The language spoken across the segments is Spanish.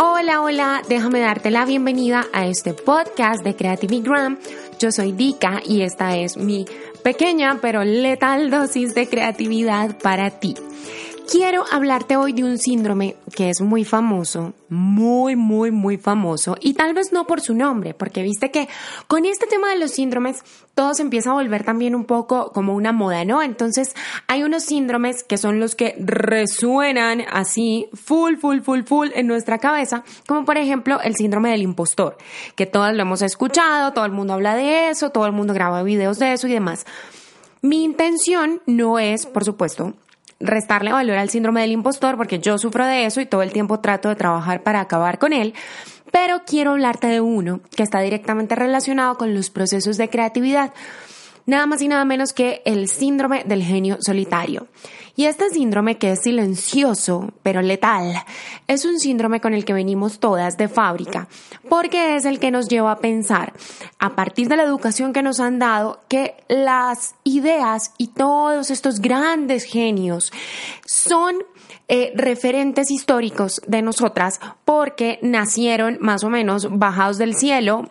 Hola, hola, déjame darte la bienvenida a este podcast de Creativigram. Yo soy Dika y esta es mi pequeña pero letal dosis de creatividad para ti. Quiero hablarte hoy de un síndrome que es muy famoso, muy, muy, muy famoso, y tal vez no por su nombre, porque viste que con este tema de los síndromes todo se empieza a volver también un poco como una moda, ¿no? Entonces hay unos síndromes que son los que resuenan así, full, full, full, full en nuestra cabeza, como por ejemplo el síndrome del impostor, que todos lo hemos escuchado, todo el mundo habla de eso, todo el mundo graba videos de eso y demás. Mi intención no es, por supuesto, restarle valor al síndrome del impostor porque yo sufro de eso y todo el tiempo trato de trabajar para acabar con él, pero quiero hablarte de uno que está directamente relacionado con los procesos de creatividad nada más y nada menos que el síndrome del genio solitario. Y este síndrome que es silencioso, pero letal, es un síndrome con el que venimos todas de fábrica, porque es el que nos lleva a pensar, a partir de la educación que nos han dado, que las ideas y todos estos grandes genios son eh, referentes históricos de nosotras porque nacieron más o menos bajados del cielo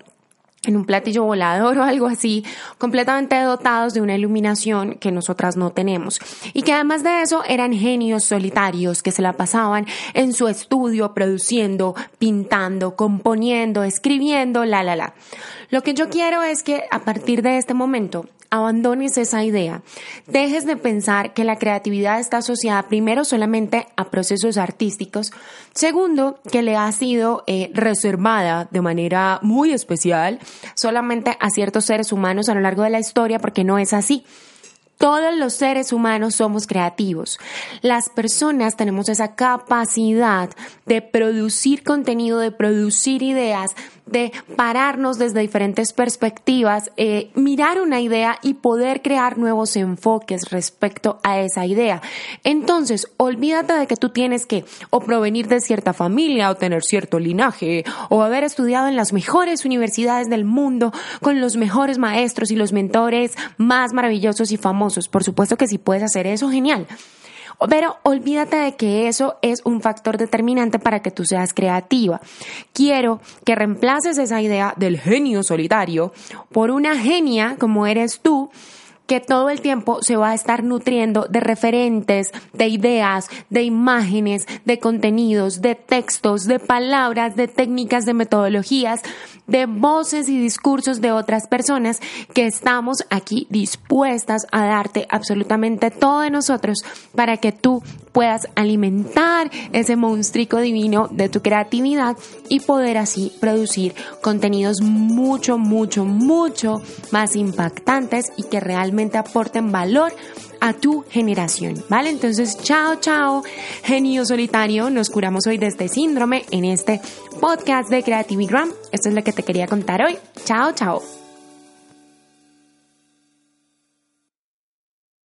en un platillo volador o algo así, completamente dotados de una iluminación que nosotras no tenemos. Y que además de eso eran genios solitarios que se la pasaban en su estudio produciendo, pintando, componiendo, escribiendo, la, la, la. Lo que yo quiero es que a partir de este momento abandones esa idea. Dejes de pensar que la creatividad está asociada primero solamente a procesos artísticos, segundo que le ha sido eh, reservada de manera muy especial solamente a ciertos seres humanos a lo largo de la historia porque no es así. Todos los seres humanos somos creativos. Las personas tenemos esa capacidad de producir contenido, de producir ideas, de pararnos desde diferentes perspectivas, eh, mirar una idea y poder crear nuevos enfoques respecto a esa idea. Entonces, olvídate de que tú tienes que o provenir de cierta familia o tener cierto linaje o haber estudiado en las mejores universidades del mundo con los mejores maestros y los mentores más maravillosos y famosos. Por supuesto que si puedes hacer eso, genial. Pero olvídate de que eso es un factor determinante para que tú seas creativa. Quiero que reemplaces esa idea del genio solitario por una genia como eres tú que todo el tiempo se va a estar nutriendo de referentes, de ideas, de imágenes, de contenidos, de textos, de palabras, de técnicas, de metodologías, de voces y discursos de otras personas que estamos aquí dispuestas a darte absolutamente todo de nosotros para que tú puedas alimentar ese monstruo divino de tu creatividad y poder así producir contenidos mucho, mucho, mucho más impactantes y que aporten valor a tu generación, ¿vale? Entonces, chao, chao, genio solitario, nos curamos hoy de este síndrome en este podcast de Creativigram. Esto es lo que te quería contar hoy. Chao, chao.